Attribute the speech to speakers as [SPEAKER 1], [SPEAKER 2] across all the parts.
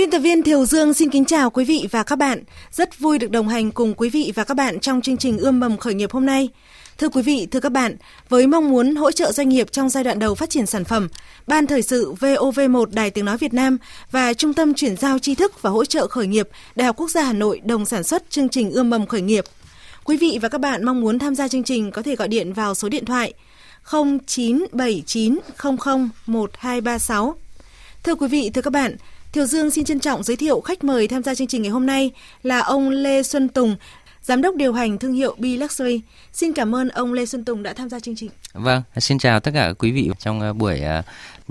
[SPEAKER 1] Biên tập viên Thiều Dương xin kính chào quý vị và các bạn. Rất vui được đồng hành cùng quý vị và các bạn trong chương trình Ươm mầm khởi nghiệp hôm nay. Thưa quý vị, thưa các bạn, với mong muốn hỗ trợ doanh nghiệp trong giai đoạn đầu phát triển sản phẩm, Ban Thời sự VOV1 Đài Tiếng Nói Việt Nam và Trung tâm Chuyển giao tri thức và hỗ trợ khởi nghiệp Đại học Quốc gia Hà Nội đồng sản xuất chương trình Ươm mầm khởi nghiệp. Quý vị và các bạn mong muốn tham gia chương trình có thể gọi điện vào số điện thoại 0979001236. Thưa quý vị, thưa các bạn, Thiều Dương xin trân trọng giới thiệu khách mời tham gia chương trình ngày hôm nay là ông Lê Xuân Tùng, Giám đốc điều hành thương hiệu B Luxury. Xin cảm ơn ông Lê Xuân Tùng đã tham gia chương trình.
[SPEAKER 2] Vâng, xin chào tất cả quý vị trong ờ, buổi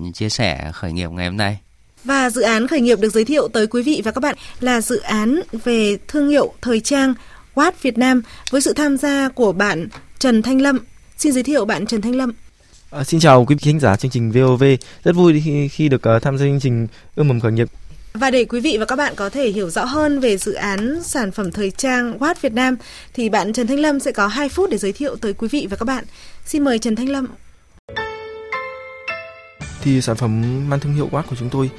[SPEAKER 2] uh, chia sẻ khởi nghiệp ngày hôm nay.
[SPEAKER 1] Và dự án khởi nghiệp được giới thiệu tới quý vị và các bạn là dự án về thương hiệu thời trang Watt Việt Nam với sự tham gia của bạn Trần Thanh Lâm. Xin giới thiệu bạn Trần Thanh Lâm.
[SPEAKER 3] À, xin chào quý vị khán giả chương trình VOV. Rất vui khi, khi được uh, tham gia chương trình ươm mầm khởi nghiệp.
[SPEAKER 1] Và để quý vị và các bạn có thể hiểu rõ hơn về dự án sản phẩm thời trang Watt Việt Nam thì bạn Trần Thanh Lâm sẽ có 2 phút để giới thiệu tới quý vị và các bạn. Xin mời Trần Thanh Lâm.
[SPEAKER 3] Thì sản phẩm mang thương hiệu Watt của chúng tôi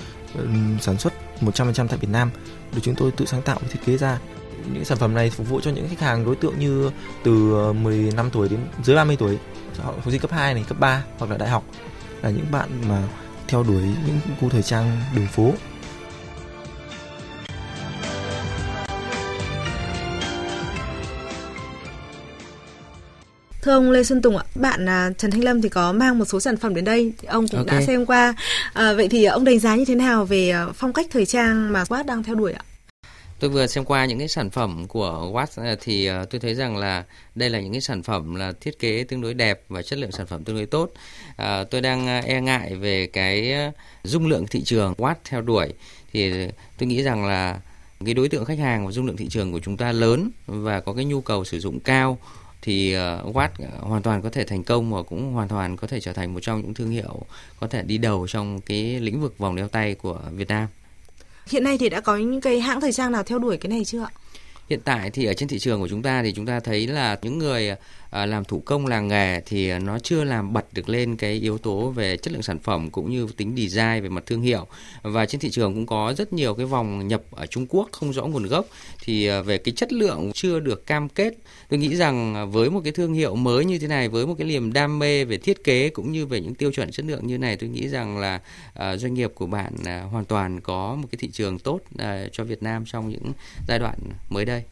[SPEAKER 3] sản xuất 100% tại Việt Nam được chúng tôi tự sáng tạo và thiết kế ra. Những sản phẩm này phục vụ cho những khách hàng đối tượng như từ 15 tuổi đến dưới 30 tuổi, học sinh cấp 2 này, cấp 3 hoặc là đại học là những bạn mà theo đuổi những gu thời trang đường phố
[SPEAKER 1] Thưa ông Lê Xuân Tùng ạ, bạn à, Trần Thanh Lâm thì có mang một số sản phẩm đến đây, thì ông cũng okay. đã xem qua. À, vậy thì ông đánh giá như thế nào về à, phong cách thời trang mà Watt đang theo đuổi ạ?
[SPEAKER 2] Tôi vừa xem qua những cái sản phẩm của Watt à, thì à, tôi thấy rằng là đây là những cái sản phẩm là thiết kế tương đối đẹp và chất lượng sản phẩm tương đối tốt. À, tôi đang à, e ngại về cái dung lượng thị trường Watt theo đuổi thì tôi nghĩ rằng là cái đối tượng khách hàng và dung lượng thị trường của chúng ta lớn và có cái nhu cầu sử dụng cao thì Watt hoàn toàn có thể thành công và cũng hoàn toàn có thể trở thành một trong những thương hiệu có thể đi đầu trong cái lĩnh vực vòng đeo tay của Việt Nam.
[SPEAKER 1] Hiện nay thì đã có những cái hãng thời trang nào theo đuổi cái này chưa ạ?
[SPEAKER 2] Hiện tại thì ở trên thị trường của chúng ta thì chúng ta thấy là những người À, làm thủ công làng nghề thì à, nó chưa làm bật được lên cái yếu tố về chất lượng sản phẩm cũng như tính design về mặt thương hiệu. Và trên thị trường cũng có rất nhiều cái vòng nhập ở Trung Quốc không rõ nguồn gốc. Thì à, về cái chất lượng chưa được cam kết. Tôi nghĩ rằng à, với một cái thương hiệu mới như thế này với một cái niềm đam mê về thiết kế cũng như về những tiêu chuẩn chất lượng như này tôi nghĩ rằng là à, doanh nghiệp của bạn hoàn toàn có một cái thị trường tốt cho Việt Nam trong những giai đoạn mới đây.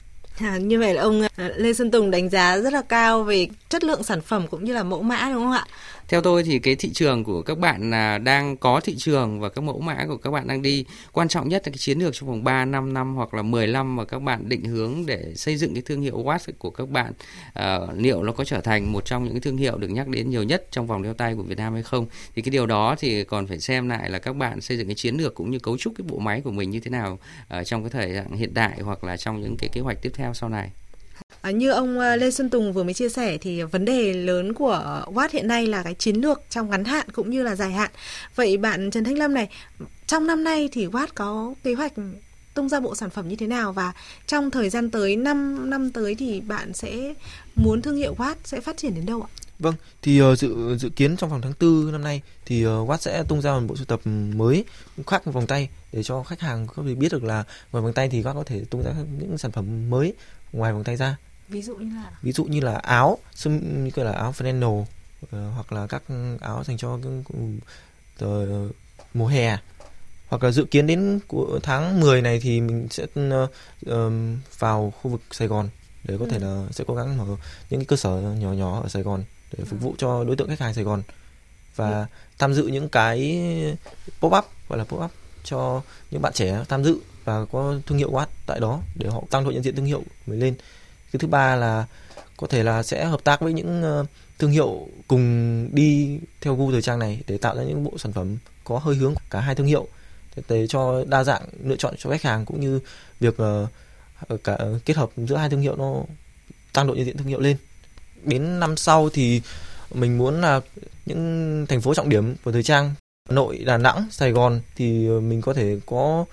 [SPEAKER 1] À, như vậy là ông à, Lê Xuân Tùng đánh giá rất là cao về chất lượng sản phẩm cũng như là mẫu mã đúng không ạ?
[SPEAKER 2] Theo tôi thì cái thị trường của các bạn là đang có thị trường và các mẫu mã của các bạn đang đi. Quan trọng nhất là cái chiến lược trong vòng 3 5 năm hoặc là 10 năm mà các bạn định hướng để xây dựng cái thương hiệu Watt của các bạn à, liệu nó có trở thành một trong những cái thương hiệu được nhắc đến nhiều nhất trong vòng đeo tay của Việt Nam hay không? Thì cái điều đó thì còn phải xem lại là các bạn xây dựng cái chiến lược cũng như cấu trúc cái bộ máy của mình như thế nào uh, trong cái thời gian hiện đại hoặc là trong những cái kế hoạch tiếp theo sau này.
[SPEAKER 1] À, như ông ờ, Lê Xuân Tùng vừa mới chia sẻ thì vấn đề lớn của Watt hiện nay là cái chiến lược trong ngắn hạn cũng như là dài hạn. Vậy bạn Trần Thanh Lâm này, trong năm nay thì Watt có kế hoạch tung ra bộ sản phẩm như thế nào và trong thời gian tới 5 năm tới thì bạn sẽ muốn thương hiệu Watt sẽ phát triển đến đâu ạ?
[SPEAKER 3] Vâng, thì uh, dự dự kiến trong vòng tháng 4 năm nay thì uh, Watt sẽ tung ra một bộ sưu tập mới khác vòng tay để cho khách hàng có thể biết được là ngoài vòng tay thì Watt có thể tung ra những sản phẩm mới ngoài vòng tay ra
[SPEAKER 1] ví dụ như là
[SPEAKER 3] ví dụ như là áo như là áo flannel uh, hoặc là các áo dành cho uh, mùa hè hoặc là dự kiến đến tháng 10 này thì mình sẽ uh, vào khu vực Sài Gòn để có ừ. thể là sẽ cố gắng mở những cái cơ sở nhỏ nhỏ ở Sài Gòn để phục vụ cho đối tượng khách hàng Sài Gòn và ừ. tham dự những cái pop up gọi là pop up cho những bạn trẻ tham dự và có thương hiệu Watt tại đó để họ tăng độ nhận diện thương hiệu mình lên cái thứ ba là có thể là sẽ hợp tác với những ờ, thương hiệu cùng đi theo gu thời trang này để tạo ra những bộ sản phẩm có hơi hướng cả hai thương hiệu để cho đa dạng lựa chọn cho khách hàng cũng như việc uh, cả kết hợp giữa hai thương hiệu nó tăng độ nhận diện thương hiệu lên đến năm sau thì mình muốn là những thành phố trọng điểm của thời trang Hà Nội, Đà Nẵng, Sài Gòn thì mình có thể có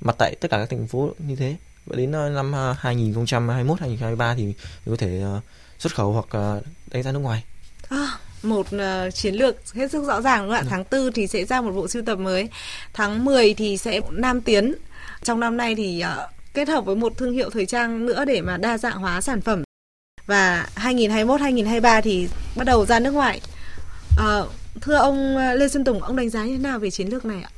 [SPEAKER 3] mặt tại tất cả các thành phố như thế. Và đến năm 2021 2023 thì mình có thể xuất khẩu hoặc đánh ra nước ngoài.
[SPEAKER 1] À, một uh, chiến lược hết sức rõ ràng đúng không ạ? Ừ. Tháng 4 thì sẽ ra một bộ sưu tập mới. Tháng 10 thì sẽ Nam Tiến. Trong năm nay thì uh, kết hợp với một thương hiệu thời trang nữa để mà đa dạng hóa sản phẩm. Và 2021 2023 thì bắt đầu ra nước ngoài. Uh, thưa ông Lê Xuân Tùng, ông đánh giá như thế nào về chiến lược này ạ?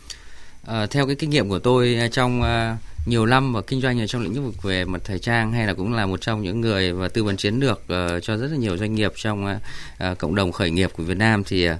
[SPEAKER 2] À, theo cái kinh nghiệm của tôi trong uh, nhiều năm và kinh doanh ở trong lĩnh vực về mặt thời trang hay là cũng là một trong những người và tư vấn chiến lược uh, cho rất là nhiều doanh nghiệp trong uh, cộng đồng khởi nghiệp của Việt Nam thì uh,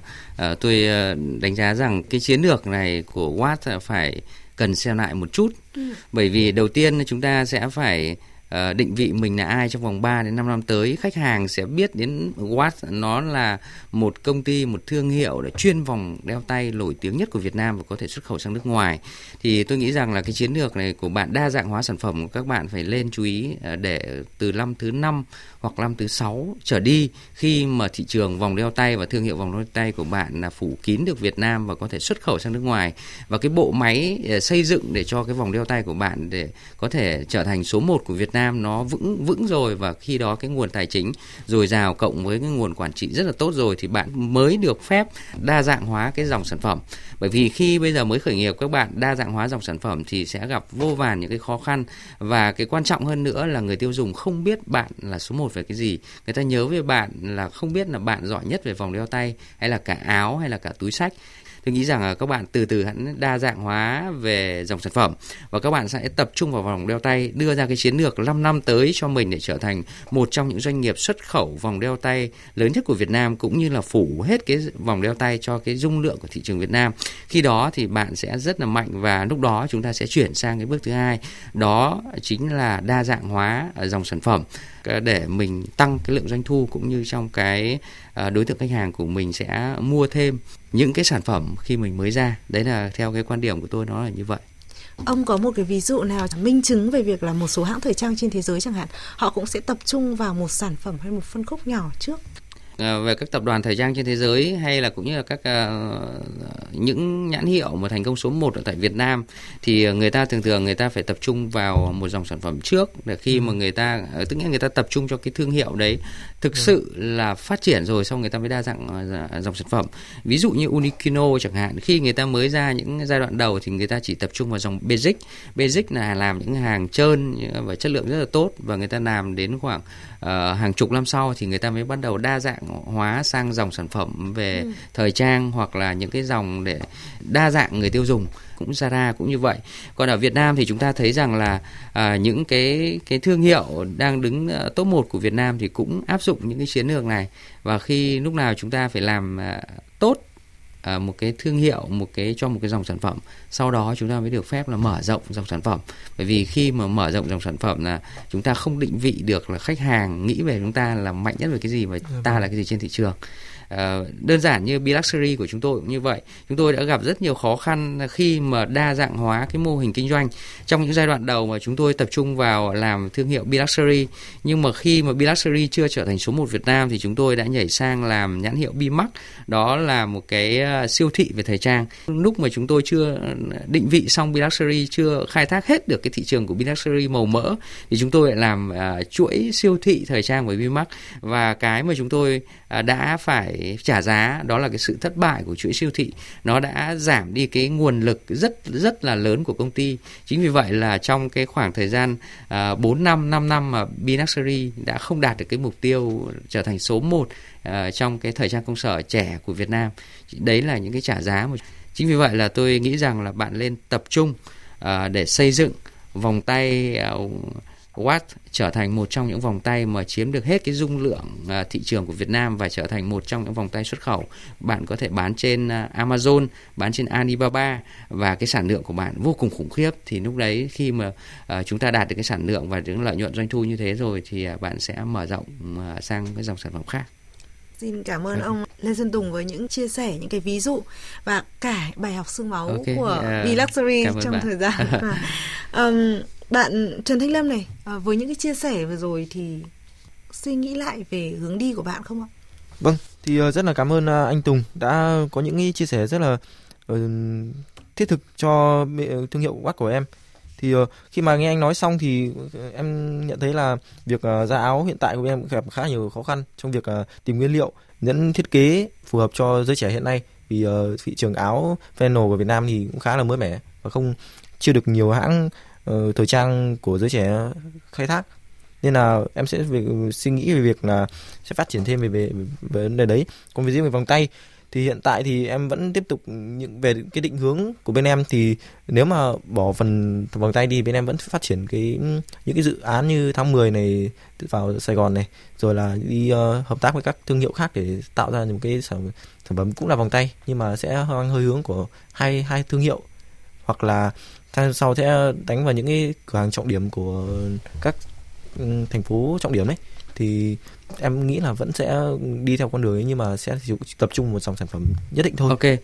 [SPEAKER 2] tôi uh, đánh giá rằng cái chiến lược này của Watt phải cần xem lại một chút ừ. bởi vì đầu tiên chúng ta sẽ phải uh, định vị mình là ai trong vòng 3 đến 5 năm tới khách hàng sẽ biết đến Watt nó là một công ty một thương hiệu đã chuyên vòng đeo tay nổi tiếng nhất của Việt Nam và có thể xuất khẩu sang nước ngoài. Thì tôi nghĩ rằng là cái chiến lược này của bạn đa dạng hóa sản phẩm của các bạn phải lên chú ý ờ, để từ năm thứ năm hoặc năm thứ sáu trở đi khi mà thị trường vòng đeo tay và thương hiệu vòng đeo tay của bạn là phủ kín được Việt Nam và có thể xuất khẩu sang nước ngoài. Và cái bộ máy ờ, xây dựng để cho cái vòng đeo tay của bạn để có thể trở thành số 1 của Việt Nam Nam nó vững vững rồi và khi đó cái nguồn tài chính dồi dào cộng với cái nguồn quản trị rất là tốt rồi thì bạn mới được phép đa dạng hóa cái dòng sản phẩm. Bởi vì khi bây giờ mới khởi nghiệp, các bạn đa dạng hóa dòng sản phẩm thì sẽ gặp vô vàn những cái khó khăn. Và cái quan trọng hơn nữa là người tiêu dùng không biết bạn là số 1 về cái gì. Người ta nhớ về bạn là không biết là bạn giỏi nhất về vòng đeo tay hay là cả áo hay là cả túi sách tôi nghĩ rằng là các bạn từ từ hãy đa dạng hóa về dòng sản phẩm và các bạn sẽ tập trung vào vòng đeo tay, đưa ra cái chiến lược 5 năm tới cho mình để trở thành một trong những doanh nghiệp xuất khẩu vòng đeo tay lớn nhất của Việt Nam cũng như là phủ hết cái vòng đeo tay cho cái dung lượng của thị trường Việt Nam. Khi đó thì bạn sẽ rất là mạnh và lúc đó chúng ta sẽ chuyển sang cái bước thứ hai, đó chính là đa dạng hóa ờ, dòng sản phẩm. Ờ, để mình tăng cái lượng doanh thu cũng như trong cái ờ, đối tượng khách hàng của mình sẽ mua thêm những cái sản phẩm khi mình mới ra. Đấy là theo cái quan điểm của tôi nó là như vậy.
[SPEAKER 1] Ông có một cái ví dụ nào minh chứng về việc là một số hãng thời trang trên thế giới chẳng hạn, họ cũng sẽ tập trung vào một sản phẩm hay một phân khúc nhỏ trước?
[SPEAKER 2] Về các tập đoàn thời trang trên thế giới hay là cũng như là các uh, những nhãn hiệu mà thành công số 1 ở tại Việt Nam thì người ta thường thường người ta phải tập trung vào một dòng sản phẩm trước để khi ừ. mà người ta ờ, tức nghĩa người ta tập trung cho cái thương hiệu đấy thực ừ. sự là phát triển rồi xong người ta mới đa dạng uh, dòng sản phẩm ví dụ như Uniqlo chẳng hạn khi người ta mới ra những giai đoạn đầu thì người ta chỉ tập trung vào dòng basic basic là làm những hàng trơn và chất lượng rất là tốt và người ta làm đến khoảng uh, hàng chục năm sau thì người ta mới bắt đầu đa dạng hóa sang dòng sản phẩm về ừ. thời trang hoặc là những cái dòng để đa dạng người tiêu dùng cũng Zara cũng như vậy. Còn ở Việt Nam thì chúng ta thấy rằng là à, những cái cái thương hiệu đang đứng uh, top 1 của Việt Nam thì cũng áp dụng những cái chiến lược này và khi lúc nào chúng ta phải làm uh, tốt À, một cái thương hiệu một cái cho một cái dòng sản phẩm. Sau đó chúng ta mới được phép là mở rộng dòng sản phẩm. Bởi vì khi mà mở rộng dòng sản phẩm là chúng ta không định vị được là khách hàng nghĩ về chúng ta là mạnh nhất về cái gì và ta vâng. là cái gì trên thị trường Ờ, đơn giản như Be Luxury của chúng tôi cũng như vậy. Chúng tôi đã gặp rất nhiều khó khăn khi mà đa dạng hóa cái mô hình kinh doanh. Trong những giai đoạn đầu mà chúng tôi tập trung vào làm thương hiệu Be Luxury nhưng mà khi mà Be Luxury chưa trở thành số 1 Việt Nam thì chúng tôi đã nhảy sang làm nhãn hiệu Be đó là một cái ờ, siêu thị về thời trang. Lúc mà chúng tôi chưa ờ, định vị xong Be Luxury chưa khai thác hết được cái thị trường của Be Luxury màu mỡ thì chúng tôi lại làm uh, chuỗi siêu thị thời trang với Be và cái mà chúng tôi uh, đã phải trả giá đó là cái sự thất bại của chuỗi siêu thị. Nó đã giảm đi cái nguồn lực rất rất là lớn của công ty. Chính vì vậy là trong cái khoảng thời gian à, uh, 4 năm 5 năm mà Binaxery đã không đạt được cái mục tiêu trở thành số 1 uh, à, trong cái thời trang công sở trẻ của Việt Nam. Đấy là những cái trả giá mà chính vì vậy là tôi nghĩ rằng là bạn nên tập trung uh, để xây dựng vòng tay uh, Watt trở thành một trong những vòng tay mà chiếm được hết cái dung lượng à, thị trường của Việt Nam và trở thành một trong những vòng tay xuất khẩu. Bạn có thể bán trên à, Amazon, bán trên Alibaba và cái sản lượng của bạn vô cùng khủng khiếp thì lúc đấy khi mà à, chúng ta đạt được cái sản lượng và những lợi nhuận doanh thu như thế rồi thì bạn sẽ mở rộng sang cái dòng sản phẩm khác.
[SPEAKER 1] Xin cảm ơn ông Lê Xuân Tùng với những chia sẻ, những cái ví dụ và cả bài học xương máu okay, của uh, Be Luxury trong bạn. thời gian. um, bạn Trần Thanh Lâm này, à, với những cái chia sẻ vừa rồi thì suy nghĩ lại về hướng đi của bạn không ạ?
[SPEAKER 3] Vâng, thì ờ, rất là cảm ơn à, anh Tùng đã có những cái chia sẻ rất là uh, thiết thực cho thương hiệu Watt của em thì uh, khi mà nghe anh nói xong thì em nhận thấy là việc uh, ra áo hiện tại của em gặp khá nhiều khó khăn trong việc tìm nguyên liệu nhẫn thiết kế phù hợp cho giới trẻ hiện nay vì thị trường áo flannel của Việt Nam thì cũng khá là mới mẻ và không chưa được nhiều hãng uh, thời trang của giới trẻ khai thác. Nên là em sẽ về, suy nghĩ về việc là sẽ phát triển thêm về về, về vấn đề đấy. Còn về riêng về vòng tay thì hiện tại thì em vẫn tiếp tục những về cái định hướng của bên em. Thì nếu mà bỏ phần vòng tay đi bên em vẫn phát triển cái những cái dự án như tháng 10 này vào Sài Gòn này rồi là đi uh, hợp tác với các thương hiệu khác để tạo ra những cái sản, sản phẩm cũng là vòng tay nhưng mà sẽ hơi hướng của hai hai thương hiệu. Hoặc là sau sẽ đánh vào những cái cửa hàng trọng điểm của các ừ, thành phố trọng điểm đấy thì em nghĩ là vẫn sẽ đi theo con đường ấy, nhưng mà sẽ tập trung một dòng sản phẩm nhất định thôi.
[SPEAKER 2] Ok.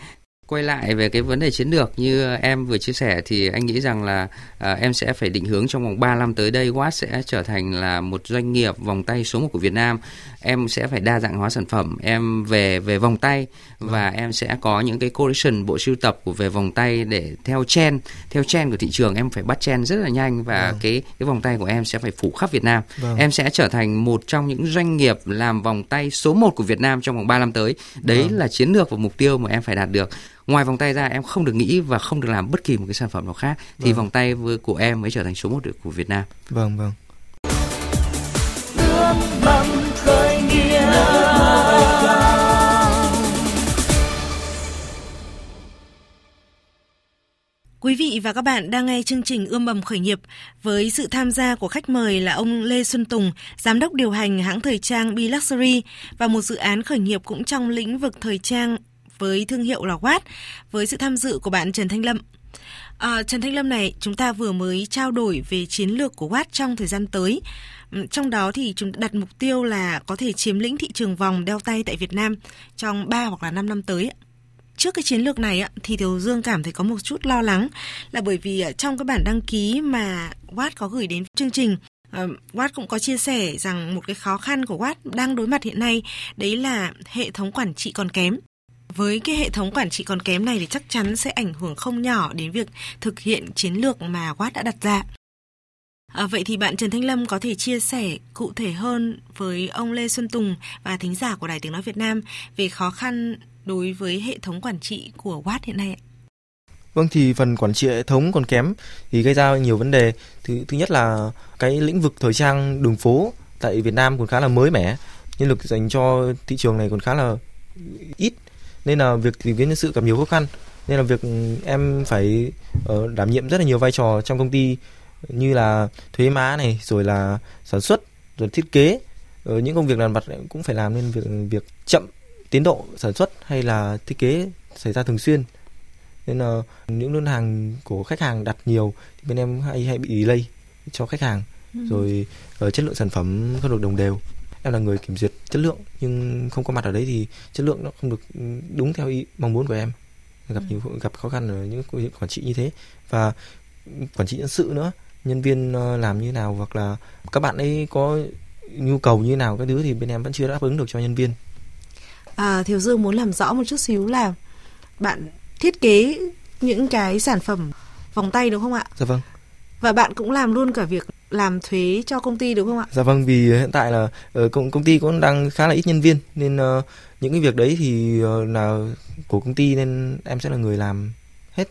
[SPEAKER 2] Quay lại về cái vấn đề chiến lược như em vừa chia sẻ thì anh nghĩ rằng là à, em sẽ phải định hướng trong vòng 3 năm tới đây Watt sẽ trở thành là một doanh nghiệp vòng tay số 1 của Việt Nam. Em sẽ phải đa dạng hóa sản phẩm, em về về vòng tay và em sẽ có những cái collection bộ sưu tập của về vòng tay để theo trend, theo trend của thị trường em phải bắt trend rất là nhanh và vâng. cái cái vòng tay của em sẽ phải phủ khắp Việt Nam. Vâng. Em sẽ trở thành một trong những doanh nghiệp làm vòng tay số 1 của Việt Nam trong vòng 3 năm tới. Đấy vâng. là chiến lược và mục tiêu mà em phải đạt được ngoài vòng tay ra em không được nghĩ và không được làm bất kỳ một cái sản phẩm nào khác thì vâng. vòng tay của em mới trở thành số 1 của Việt Nam.
[SPEAKER 3] Vâng vâng.
[SPEAKER 1] Quý vị và các bạn đang nghe chương trình Ươm mầm khởi nghiệp với sự tham gia của khách mời là ông Lê Xuân Tùng, giám đốc điều hành hãng thời trang Be Luxury và một dự án khởi nghiệp cũng trong lĩnh vực thời trang với thương hiệu là Watt với sự tham dự của bạn Trần Thanh Lâm. À, Trần Thanh Lâm này, chúng ta vừa mới trao đổi về chiến lược của Watt trong thời gian tới. Ừ, trong đó thì chúng đặt mục tiêu là có thể chiếm lĩnh thị trường vòng đeo tay tại Việt Nam trong 3 hoặc là 5 năm tới. Trước cái chiến lược này thì Thiếu Dương cảm thấy có một chút lo lắng là bởi vì à, trong cái bản đăng ký mà Watt có gửi đến chương trình ờ, Watt cũng có chia sẻ rằng một cái khó khăn của Watt đang đối mặt hiện nay đấy là hệ thống quản trị còn kém với cái hệ thống quản trị còn kém này thì chắc chắn sẽ ảnh hưởng không nhỏ đến việc thực hiện chiến lược mà Watt đã đặt ra. À, vậy thì bạn Trần Thanh Lâm có thể chia sẻ cụ thể hơn với ông Lê Xuân Tùng và thính giả của Đài Tiếng Nói Việt Nam về khó khăn đối với hệ thống quản trị của Watt hiện nay ạ?
[SPEAKER 3] Vâng thì phần quản trị hệ thống còn kém thì gây ra nhiều vấn đề. Thứ thứ nhất là cái lĩnh vực thời trang đường phố tại Việt Nam còn khá là mới mẻ, nhân lực dành cho thị trường này còn khá là ít nên là việc tìm kiếm nhân sự gặp nhiều khó khăn. Nên là việc em phải uh, đảm nhiệm rất là nhiều vai trò trong công ty như là thuế má này rồi là sản xuất rồi thiết kế. Uh, những công việc làm vặt cũng phải làm nên việc việc chậm tiến độ sản xuất hay là thiết kế xảy ra thường xuyên. Nên là những đơn hàng của khách hàng đặt nhiều thì bên em hay hay bị delay cho khách hàng. Ừ. rồi uh, chất lượng sản phẩm không được đồng đều em là người kiểm duyệt chất lượng nhưng không có mặt ở đấy thì chất lượng nó không được đúng theo ý mong muốn của em gặp ừ. nhiều gặp khó khăn ở những quản trị như thế và quản trị nhân sự nữa nhân viên ờ, làm như nào hoặc là các bạn ấy có nhu cầu như nào cái thứ thì bên em vẫn chưa đáp ứng được cho nhân viên
[SPEAKER 1] à, Thiều Dương muốn làm rõ một chút xíu là bạn thiết kế những cái sản phẩm vòng tay đúng không ạ?
[SPEAKER 3] Dạ vâng.
[SPEAKER 1] Và bạn cũng làm luôn cả việc làm thuế cho công ty đúng không ạ?
[SPEAKER 3] Dạ vâng, vì hiện tại là uh, công công ty cũng đang khá là ít nhân viên nên uh, những cái việc đấy thì uh, là của công ty nên em sẽ là người làm hết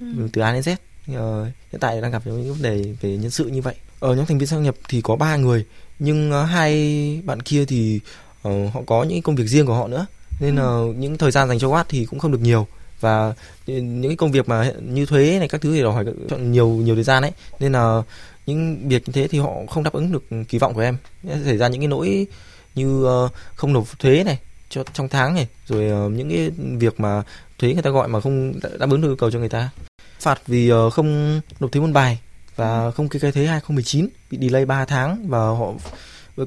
[SPEAKER 3] ừ. từ A đến Z. Uh, hiện tại đang gặp những vấn đề về nhân sự như vậy. Ở nhóm thành viên sang nhập thì có ba người nhưng hai bạn kia thì họ có những công việc riêng của họ nữa nên ừ. uh, những thời gian dành cho Watt thì cũng không được nhiều và những cái công việc mà như thuế này các thứ thì đòi hỏi chọn nhiều nhiều thời gian ấy nên là những việc như thế thì họ không đáp ứng được kỳ vọng của em. Xảy ra những cái lỗi như ờ, không nộp thuế này cho, trong tháng này, rồi ờ, những cái việc mà thuế người ta gọi mà không đáp ứng được yêu cầu cho người ta. Phạt vì ờ, không nộp thuế môn bài và không kê khai thuế 2019 bị delay 3 tháng và họ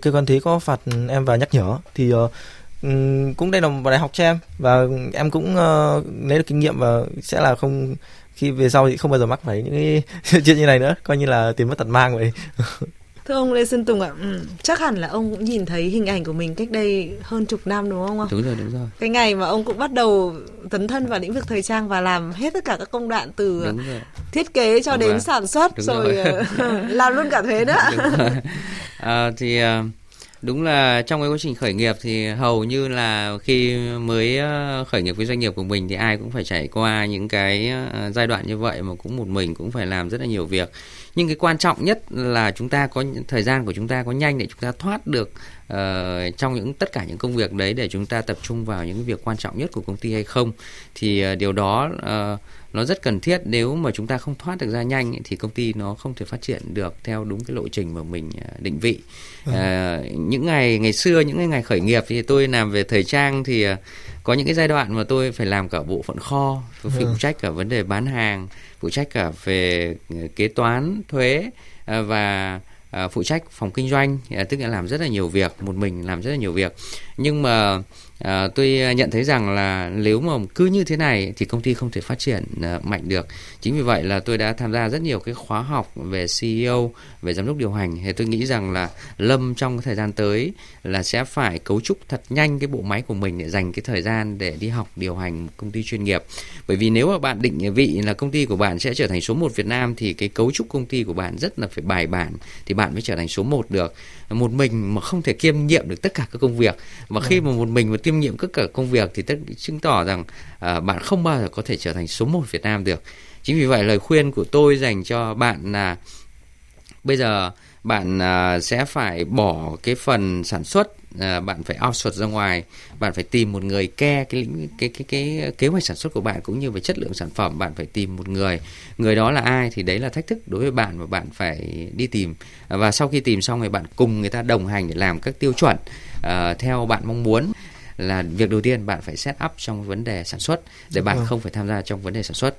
[SPEAKER 3] cơ quan thuế có phạt em và nhắc nhở. Thì cũng đây là một bài học cho em và em cũng lấy được kinh nghiệm và sẽ là không khi về sau thì không bao giờ mắc phải những cái chuyện như này nữa coi như là tiền mất tật mang vậy
[SPEAKER 1] Thưa ông Lê Xuân Tùng ạ, ừ, chắc hẳn là ông cũng nhìn thấy hình ảnh của mình cách đây hơn chục năm đúng không ạ?
[SPEAKER 2] Đúng rồi, đúng rồi.
[SPEAKER 1] Cái ngày mà ông cũng bắt đầu tấn thân vào lĩnh vực thời trang và làm hết tất cả các công đoạn từ thiết kế cho đúng đến rồi. sản xuất đúng rồi, rồi. Ờ, làm luôn cả thuế nữa. Đúng rồi.
[SPEAKER 2] À, thì uh, đúng là trong cái quá trình khởi nghiệp thì hầu như là khi mới ờ, khởi nghiệp với doanh nghiệp của mình thì ai cũng phải trải qua những cái ờ, giai đoạn như vậy mà cũng một mình cũng phải làm rất là nhiều việc. Nhưng cái quan trọng nhất là chúng ta có, thời gian của chúng ta có nhanh để chúng ta thoát được uh, trong những tất cả những công việc đấy để chúng ta tập trung vào những việc quan trọng nhất của công ty hay không thì uh, điều đó uh, nó rất cần thiết. Nếu mà chúng ta không thoát được ra nhanh thì công ty nó không thể phát triển được theo đúng cái lộ trình mà mình định vị. À, những ngày ngày xưa những ngày khởi nghiệp thì tôi làm về thời trang thì có những cái giai đoạn mà tôi phải làm cả bộ phận kho phụ ừ. trách cả vấn đề bán hàng phụ trách cả về kế toán thuế và À, phụ trách phòng kinh doanh à, tức là làm rất là nhiều việc một mình làm rất là nhiều việc nhưng mà À, tôi nhận thấy rằng là nếu mà cứ như thế này thì công ty không thể phát triển à, mạnh được. Chính vì vậy là tôi đã tham gia rất nhiều cái khóa học về CEO, về giám đốc điều hành. Thì tôi nghĩ rằng là Lâm trong cái thời gian tới là sẽ phải cấu trúc thật nhanh cái bộ máy của mình để dành cái thời gian để đi học điều hành một công ty chuyên nghiệp. Bởi vì nếu mà bạn định vị là công ty của bạn sẽ trở thành số 1 Việt Nam thì cái cấu trúc công ty của bạn rất là phải bài bản thì bạn mới trở thành số 1 được. Một mình mà không thể kiêm nhiệm được tất cả các công việc. Mà khi mà một mình mà kiêm nhiệm tất cả công việc thì tất chứng tỏ rằng uh, bạn không bao giờ có thể trở thành số 1 Việt Nam được. Chính vì vậy lời khuyên của tôi dành cho bạn là bây giờ bạn uh, sẽ phải bỏ cái phần sản xuất uh, bạn phải outsource ra ngoài bạn phải tìm một người ke cái cái cái cái kế hoạch sản xuất của bạn cũng như về chất lượng sản phẩm bạn phải tìm một người. Người đó là ai thì đấy là thách thức đối với bạn và bạn phải đi tìm. Và sau khi tìm xong thì bạn cùng người ta đồng hành để làm các tiêu chuẩn uh, theo bạn mong muốn là việc đầu tiên bạn phải set up trong vấn đề sản xuất để bạn không phải tham gia trong vấn đề sản xuất.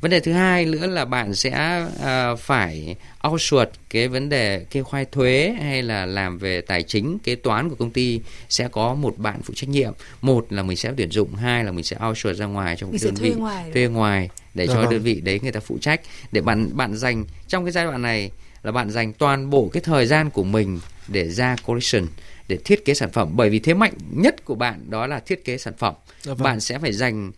[SPEAKER 2] Vấn đề thứ hai nữa là bạn sẽ uh, phải outsource cái vấn đề kê khai thuế hay là làm về tài chính kế toán của công ty sẽ có một bạn phụ trách nhiệm. Một là mình sẽ tuyển dụng hai là mình sẽ outsource ra ngoài trong cái đơn vị thuê ngoài, thuê ngoài để cho đơn vị đấy người ta phụ trách. Để bạn bạn dành trong cái giai đoạn này là bạn dành toàn bộ cái thời gian của mình để ra collection để thiết kế sản phẩm. Bởi vì thế mạnh nhất của bạn đó là thiết kế sản phẩm. Dạ vâng. bạn sẽ phải dành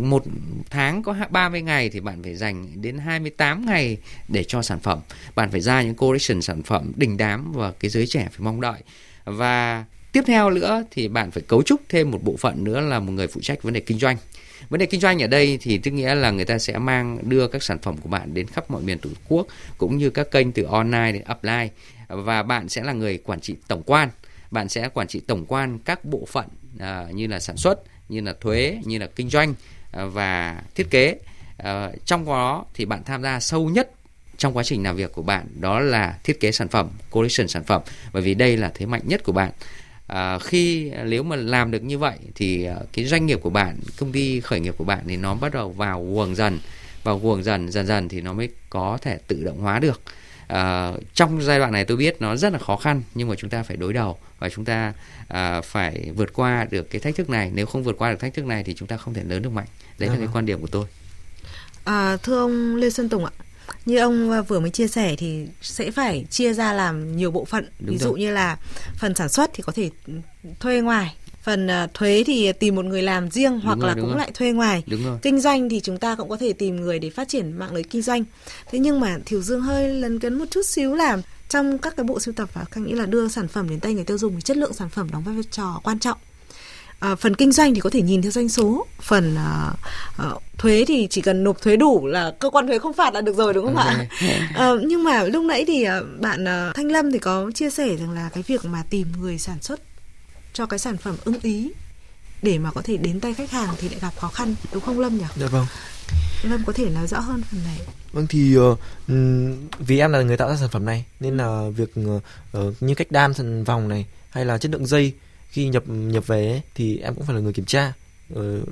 [SPEAKER 2] một tháng có 30 ngày thì bạn phải dành đến 28 ngày để cho sản phẩm. Bạn phải ra những collection sản phẩm đình đám và cái giới trẻ phải mong đợi. Và tiếp theo nữa thì bạn phải cấu trúc thêm một bộ phận nữa là một người phụ trách vấn đề kinh doanh. Vấn đề kinh doanh ở đây thì tức nghĩa là người ta sẽ mang đưa các sản phẩm của bạn đến khắp mọi miền tổ quốc cũng như các kênh từ online đến upline. Và bạn sẽ là người quản trị tổng quan bạn sẽ quản trị tổng quan các bộ phận à, như là sản xuất như là thuế như là kinh doanh à, và thiết kế. À, trong đó thì bạn tham gia sâu nhất trong quá trình làm việc của bạn đó là thiết kế sản phẩm collection sản phẩm. Bởi vì đây là thế mạnh nhất của bạn. À, khi à, nếu mà làm được như vậy thì à, cái doanh nghiệp của bạn công ty khởi nghiệp của bạn thì nó bắt đầu vào guồng dần vào guồng dần dần dần thì nó mới có thể tự động hóa được à, trong giai đoạn này tôi biết nó rất là khó khăn nhưng mà chúng ta phải đối đầu và chúng ta à, phải vượt qua được cái thách thức này nếu không vượt qua được thách thức này thì chúng ta không thể lớn được mạnh đấy à. là cái vâng. quan điểm của tôi
[SPEAKER 1] à, thưa ông lê xuân tùng ạ như ông vừa mới chia sẻ thì sẽ phải chia ra làm nhiều bộ phận Đúng ví dụ như là phần sản xuất thì có thể thuê ngoài phần uh, thuế thì tìm một người làm riêng đúng hoặc rồi, là cũng rồi. lại thuê ngoài.
[SPEAKER 2] Đúng rồi.
[SPEAKER 1] kinh doanh thì chúng ta cũng có thể tìm người để phát triển mạng lưới kinh doanh. Thế nhưng mà thiểu dương hơi lấn cấn một chút xíu là trong các cái bộ sưu tập và các nghĩ là đưa sản phẩm đến tay người tiêu dùng thì chất lượng sản phẩm đóng vai trò quan trọng. À, phần kinh doanh thì có thể nhìn theo doanh số phần à, à, thuế thì chỉ cần nộp thuế đủ là cơ quan thuế không phạt là được rồi đúng không ạ? À, nhưng mà lúc nãy thì bạn à, thanh lâm thì có chia sẻ rằng là cái việc mà tìm người sản xuất cho cái sản phẩm ưng ý để mà có thể đến tay khách hàng thì lại gặp khó khăn đúng không Lâm nhỉ?
[SPEAKER 3] Dạ vâng.
[SPEAKER 1] Lâm có thể nói rõ hơn phần này.
[SPEAKER 3] Vâng thì uh, vì em là người tạo ra sản phẩm này nên là việc uh, như cách đan vòng này hay là chất lượng dây khi nhập nhập về ấy, thì em cũng phải là người kiểm tra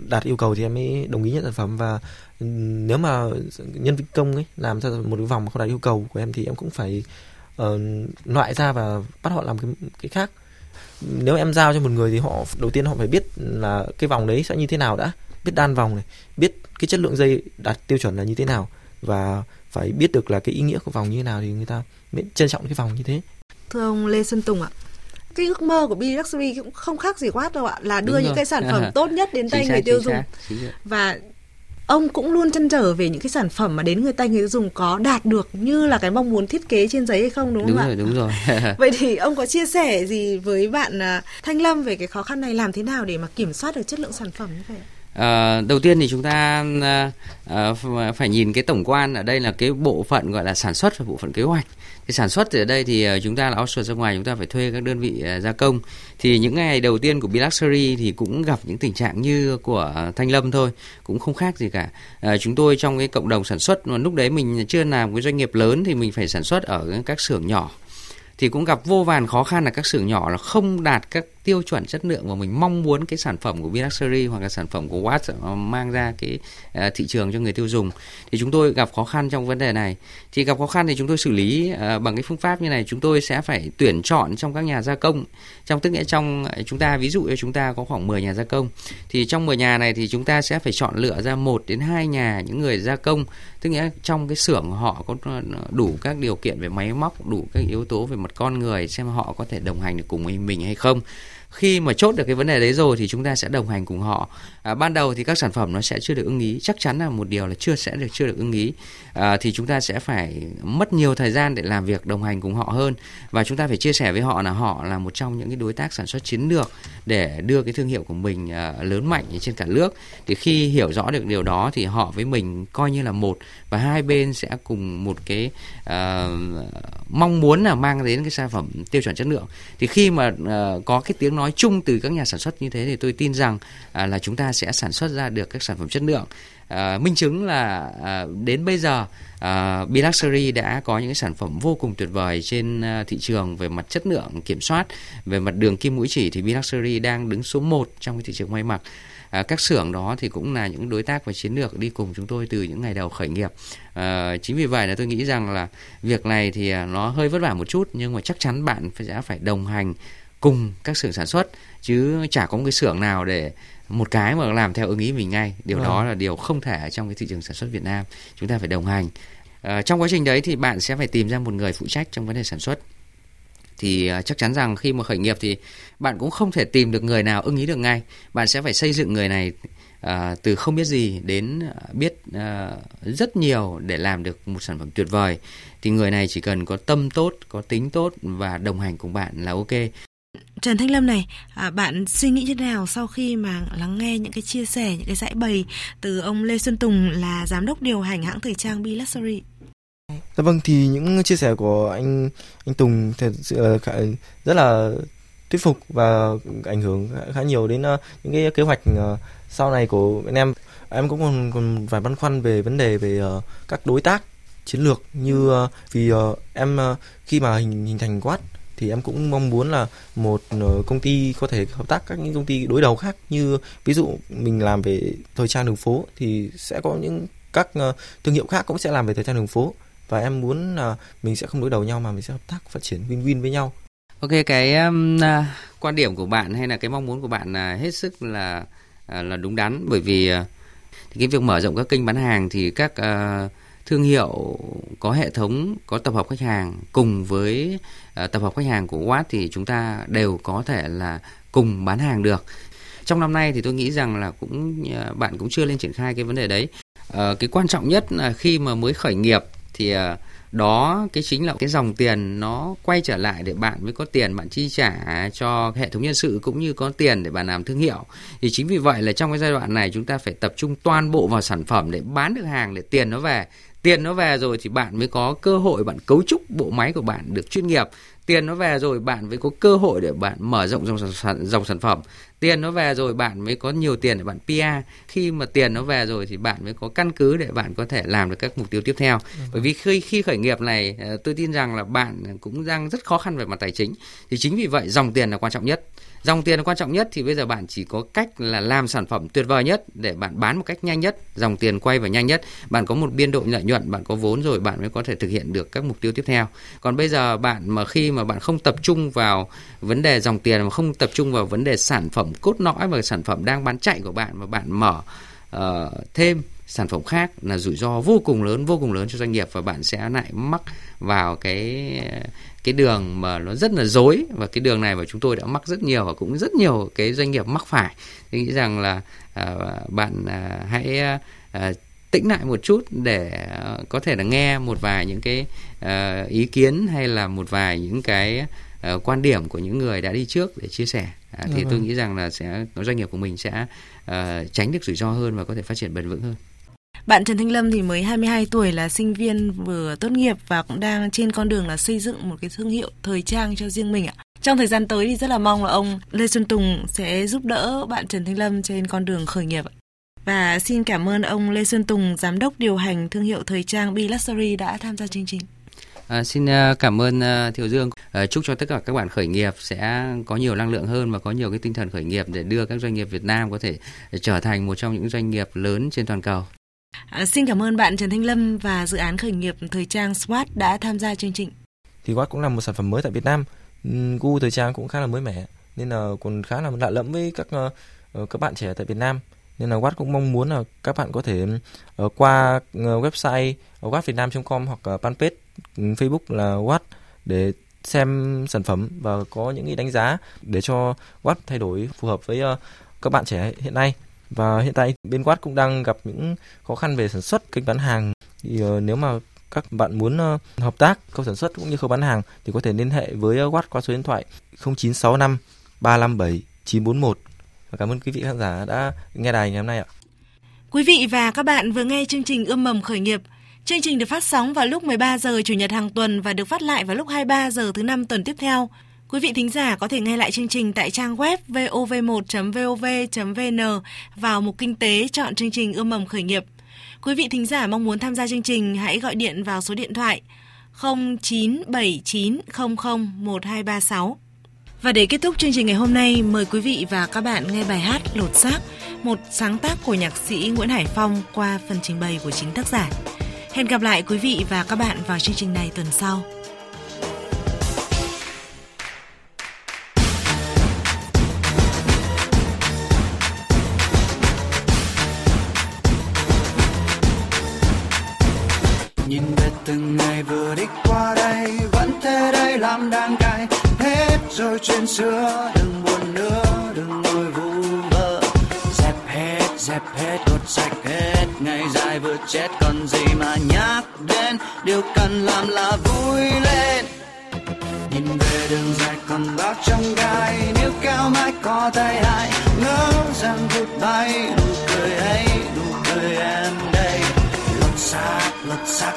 [SPEAKER 3] đạt yêu cầu thì em mới đồng ý nhận sản phẩm và nếu mà nhân viên công ấy làm ra một cái vòng mà không đạt yêu cầu của em thì em cũng phải uh, loại ra và bắt họ làm cái cái khác nếu em giao cho một người thì họ đầu tiên họ phải biết là cái vòng đấy sẽ như thế nào đã biết đan vòng này biết cái chất lượng dây đạt tiêu chuẩn là như thế nào và phải biết được là cái ý nghĩa của vòng như thế nào thì người ta mới trân trọng cái vòng như thế
[SPEAKER 1] thưa ông Lê Xuân Tùng ạ cái ước mơ của B Luxury cũng không khác gì Watt đâu ạ là đưa
[SPEAKER 2] Đúng
[SPEAKER 1] những
[SPEAKER 2] rồi.
[SPEAKER 1] cái sản phẩm
[SPEAKER 2] À.
[SPEAKER 1] tốt nhất đến tay người tiêu dùng và ông cũng luôn chăn trở về những cái sản phẩm mà đến người tay người tiêu dùng có đạt được như là cái mong muốn thiết kế trên giấy hay không đúng không
[SPEAKER 2] đúng
[SPEAKER 1] ạ?
[SPEAKER 2] rồi đúng rồi
[SPEAKER 1] Vậy thì ông có chia sẻ gì với bạn à, Thanh Lâm về cái khó khăn này làm thế nào để mà kiểm soát được chất lượng sản phẩm như vậy?
[SPEAKER 2] Ờ, đầu tiên thì chúng ta à, phải nhìn cái tổng quan ở đây là cái bộ phận gọi là sản xuất và bộ phận kế hoạch. Thì sản xuất thì ở đây thì chúng ta là outsource ra ngoài chúng ta phải thuê các đơn vị gia công. Thì những ngày đầu tiên của Biluxury thì cũng gặp những tình trạng như của Thanh Lâm thôi, cũng không khác gì cả. À, chúng tôi trong cái cộng đồng sản xuất mà lúc đấy mình chưa làm cái doanh nghiệp lớn thì mình phải sản xuất ở các xưởng nhỏ thì cũng gặp vô vàn khó khăn là các xưởng nhỏ là không đạt các tiêu chuẩn chất lượng mà mình mong muốn cái sản phẩm của Vinaxery hoặc là sản phẩm của Watts mang ra cái à, thị trường cho người tiêu dùng. Thì chúng tôi gặp khó khăn trong vấn đề này. Thì gặp khó khăn thì chúng tôi xử lý à, bằng cái phương pháp như này. Chúng tôi sẽ phải tuyển chọn trong các nhà gia công. Trong tức nghĩa trong à, chúng ta, ví dụ như chúng ta có khoảng 10 nhà gia công. Thì trong 10 nhà này thì chúng ta sẽ phải chọn lựa ra một đến hai nhà những người gia công. Tức nghĩa trong cái xưởng họ có đủ các điều kiện về máy móc, đủ các yếu tố về mặt con người xem họ có thể đồng hành được cùng với mình hay không khi mà chốt được cái vấn đề đấy rồi thì chúng ta sẽ đồng hành cùng họ. À, ban đầu thì các sản phẩm nó sẽ chưa được ưng ý chắc chắn là một điều là chưa sẽ được chưa được ưng ý. À, thì chúng ta sẽ phải mất nhiều thời gian để làm việc đồng hành cùng họ hơn. Và chúng ta phải chia sẻ với họ là họ là một trong những cái đối tác sản xuất chiến lược để đưa cái thương hiệu của mình à, lớn mạnh trên cả nước. Thì khi hiểu rõ được điều đó thì họ với mình coi như là một và hai bên sẽ cùng một cái à, mong muốn là mang đến cái sản phẩm tiêu chuẩn chất lượng. Thì khi mà à, có cái tiếng nói nói chung từ các nhà sản xuất như thế thì tôi tin rằng à, là chúng ta sẽ sản xuất ra được các sản phẩm chất lượng. À, minh chứng là à, đến bây giờ à, Biluxury đã có những cái sản phẩm vô cùng tuyệt vời trên à, thị trường về mặt chất lượng kiểm soát về mặt đường kim mũi chỉ thì Biluxury đang đứng số 1 trong cái thị trường may mặc. À, các xưởng đó thì cũng là những đối tác và chiến lược đi cùng chúng tôi từ những ngày đầu khởi nghiệp. À, chính vì vậy là tôi nghĩ rằng là việc này thì à, nó hơi vất vả một chút nhưng mà chắc chắn bạn sẽ phải đồng hành cùng các xưởng sản xuất chứ chả có một cái xưởng nào để một cái mà làm theo ứng ý mình ngay. Điều đó là điều không thể ở trong cái thị trường sản xuất Việt Nam. Chúng ta phải đồng hành. À, trong quá trình đấy thì bạn sẽ phải tìm ra một người phụ trách trong vấn đề sản xuất. Thì à, chắc chắn rằng khi mà khởi nghiệp thì bạn cũng không thể tìm được người nào ưng ý được ngay. Bạn sẽ phải xây dựng người này à, từ không biết gì đến biết à, rất nhiều để làm được một sản phẩm tuyệt vời. Thì người này chỉ cần có tâm tốt có tính tốt và đồng hành cùng bạn là ok
[SPEAKER 1] Trần Thanh Lâm này, à, bạn suy nghĩ như thế nào sau khi mà lắng nghe những cái chia sẻ, những cái giải bày từ ông Lê Xuân Tùng là giám đốc điều hành hãng thời trang Be Luxury?
[SPEAKER 3] Dạ vâng thì những chia sẻ của anh anh Tùng thật sự là khá, rất là thuyết phục và ảnh hưởng khá, nhiều đến uh, những cái kế hoạch uh, sau này của bên em. Em cũng còn còn vài băn khoăn về vấn đề về uh, các đối tác chiến lược như uh, vì uh, em uh, khi mà hình hình thành quát thì em cũng mong muốn là một ờ, công ty có thể hợp tác các những công ty đối đầu khác như ví dụ mình làm về thời trang đường phố thì sẽ có những các ờ, thương hiệu khác cũng sẽ làm về thời trang đường phố và em muốn là mình sẽ không đối đầu nhau mà mình sẽ hợp tác phát triển win-win với nhau.
[SPEAKER 2] Ok cái um, quan điểm của bạn hay là cái mong muốn của bạn là hết sức là à, là đúng đắn bởi vì ờ, thì cái việc mở rộng các kênh bán hàng thì các uh, thương hiệu có hệ thống có tập hợp khách hàng cùng với uh, tập hợp khách hàng của Watt thì chúng ta đều có thể là cùng bán hàng được. Trong năm nay thì tôi nghĩ rằng là cũng uh, bạn cũng chưa lên triển khai cái vấn đề đấy. uh, cái quan trọng nhất là khi mà mới khởi nghiệp thì uh, đó cái chính là cái dòng tiền nó quay trở lại để bạn mới có tiền bạn chi trả cho hệ thống nhân sự cũng như có tiền để bạn làm thương hiệu thì chính vì vậy là trong cái giai đoạn này chúng ta phải tập trung toàn bộ vào sản phẩm để bán được hàng để tiền nó về tiền nó về rồi thì bạn mới có cơ hội bạn cấu trúc bộ máy của bạn được chuyên nghiệp. Tiền nó về rồi bạn mới có cơ hội để bạn mở rộng dòng sản, dòng sản phẩm. Tiền nó về rồi bạn mới có nhiều tiền để bạn PR khi mà tiền nó về rồi thì bạn mới có căn cứ để bạn có thể làm được các mục tiêu tiếp theo. Bởi vì khi khi khởi nghiệp này tôi tin rằng là bạn cũng đang rất khó khăn về mặt tài chính. Thì chính vì vậy dòng tiền là quan trọng nhất dòng tiền là quan trọng nhất thì bây giờ bạn chỉ có cách là làm sản phẩm tuyệt vời nhất để bạn bán một cách nhanh nhất. Dòng tiền quay vào nhanh nhất bạn có một biên độ lợi nhuận bạn có vốn rồi bạn mới có thể thực hiện được các mục tiêu tiếp theo. Còn bây giờ bạn mà khi mà bạn không tập trung vào vấn đề dòng tiền mà không tập trung vào vấn đề sản phẩm cốt lõi và sản phẩm đang bán chạy của bạn mà bạn mở uh, thêm sản phẩm khác là rủi ro vô cùng lớn vô cùng lớn cho doanh nghiệp và bạn sẽ lại mắc vào cái cái đường mà nó rất là dối và cái đường này mà chúng tôi đã mắc rất nhiều và cũng rất nhiều cái doanh nghiệp mắc phải. Tôi nghĩ rằng là à, bạn à, hãy à, tĩnh lại một chút để à, có thể là nghe một vài những cái à, ý kiến hay là một vài những cái à, quan điểm của những người đã đi trước để chia sẻ. À, thì
[SPEAKER 3] Dạ
[SPEAKER 2] tôi
[SPEAKER 3] vâng.
[SPEAKER 2] nghĩ rằng là sẽ doanh nghiệp của mình sẽ à, tránh được rủi ro hơn và có thể phát triển bền vững hơn
[SPEAKER 1] bạn Trần Thanh Lâm thì mới 22 tuổi là sinh viên vừa tốt nghiệp và cũng đang trên con đường là xây dựng một cái thương hiệu thời trang cho riêng mình ạ. Trong thời gian tới thì rất là mong là ông Lê Xuân Tùng sẽ giúp đỡ bạn Trần Thanh Lâm trên con đường khởi nghiệp ạ. Và xin cảm ơn ông Lê Xuân Tùng, giám đốc điều hành thương hiệu thời trang Be Luxury đã tham gia chương trình.
[SPEAKER 2] À, xin à, cảm ơn à, uh, Thiều Dương. À, chúc cho tất cả các bạn khởi nghiệp sẽ có nhiều năng lượng hơn và có nhiều cái tinh thần khởi nghiệp để đưa các doanh nghiệp Việt Nam có thể trở thành một trong những doanh nghiệp lớn trên toàn cầu.
[SPEAKER 1] À, xin cảm ơn bạn Trần Thanh Lâm và dự án khởi nghiệp thời trang SWAT đã tham gia chương trình.
[SPEAKER 3] thì SWAT cũng là một sản phẩm mới tại Việt Nam. Gu thời trang cũng khá là mới mẻ nên là còn khá là lạ lẫm với các ờ, ờ, các bạn trẻ tại Việt Nam. Nên là Watt cũng mong muốn là các bạn có thể ờ, qua ờ, website ờ, wattvietnam.com hoặc uh, fanpage Facebook là Watt để xem sản phẩm và có những cái đánh giá để cho Watt thay đổi phù hợp với các bạn trẻ hiện nay và hiện tại bên Watt cũng đang gặp những khó khăn về sản xuất kênh bán hàng thì uh, nếu mà các bạn muốn uh, hợp tác khâu sản xuất cũng như khâu bán hàng thì có thể liên hệ với ờ, Watt qua số điện thoại 0965 357 941 và cảm ơn quý vị khán giả đã nghe đài ngày hôm nay ạ.
[SPEAKER 1] Quý vị và các bạn vừa nghe chương trình Ươm mầm khởi nghiệp. Chương trình được phát sóng vào lúc 13 giờ chủ nhật hàng tuần và được phát lại vào lúc 23 giờ thứ năm tuần tiếp theo. Quý vị thính giả có thể nghe lại chương trình tại trang web vov1.vov.vn vào mục kinh tế chọn chương trình Ươm mầm khởi nghiệp. Quý vị thính giả mong muốn tham gia chương trình hãy gọi điện vào số điện thoại 0979001236. Và để kết thúc chương trình ngày hôm nay, mời quý vị và các bạn nghe bài hát Lột xác, một sáng tác của nhạc sĩ Nguyễn Hải Phong qua phần trình bày của chính tác giả. Hẹn gặp lại quý vị và các bạn vào chương trình này tuần sau.
[SPEAKER 4] Hết chuyện xưa. Đừng buồn nữa, đừng ngồi vu vơ. Dẹp hết dẹp hết gột sạch hết. Ngày dài vừa chết, còn gì mà nhắc đến? Điều cần làm là vui lên. Nhìn về đường dài còn bao trong gai. Nếu cao mãi có tay ai ngỡ rằng vụt bay. Nụ cười ấy, nụ cười em đây. Lột xác lột xác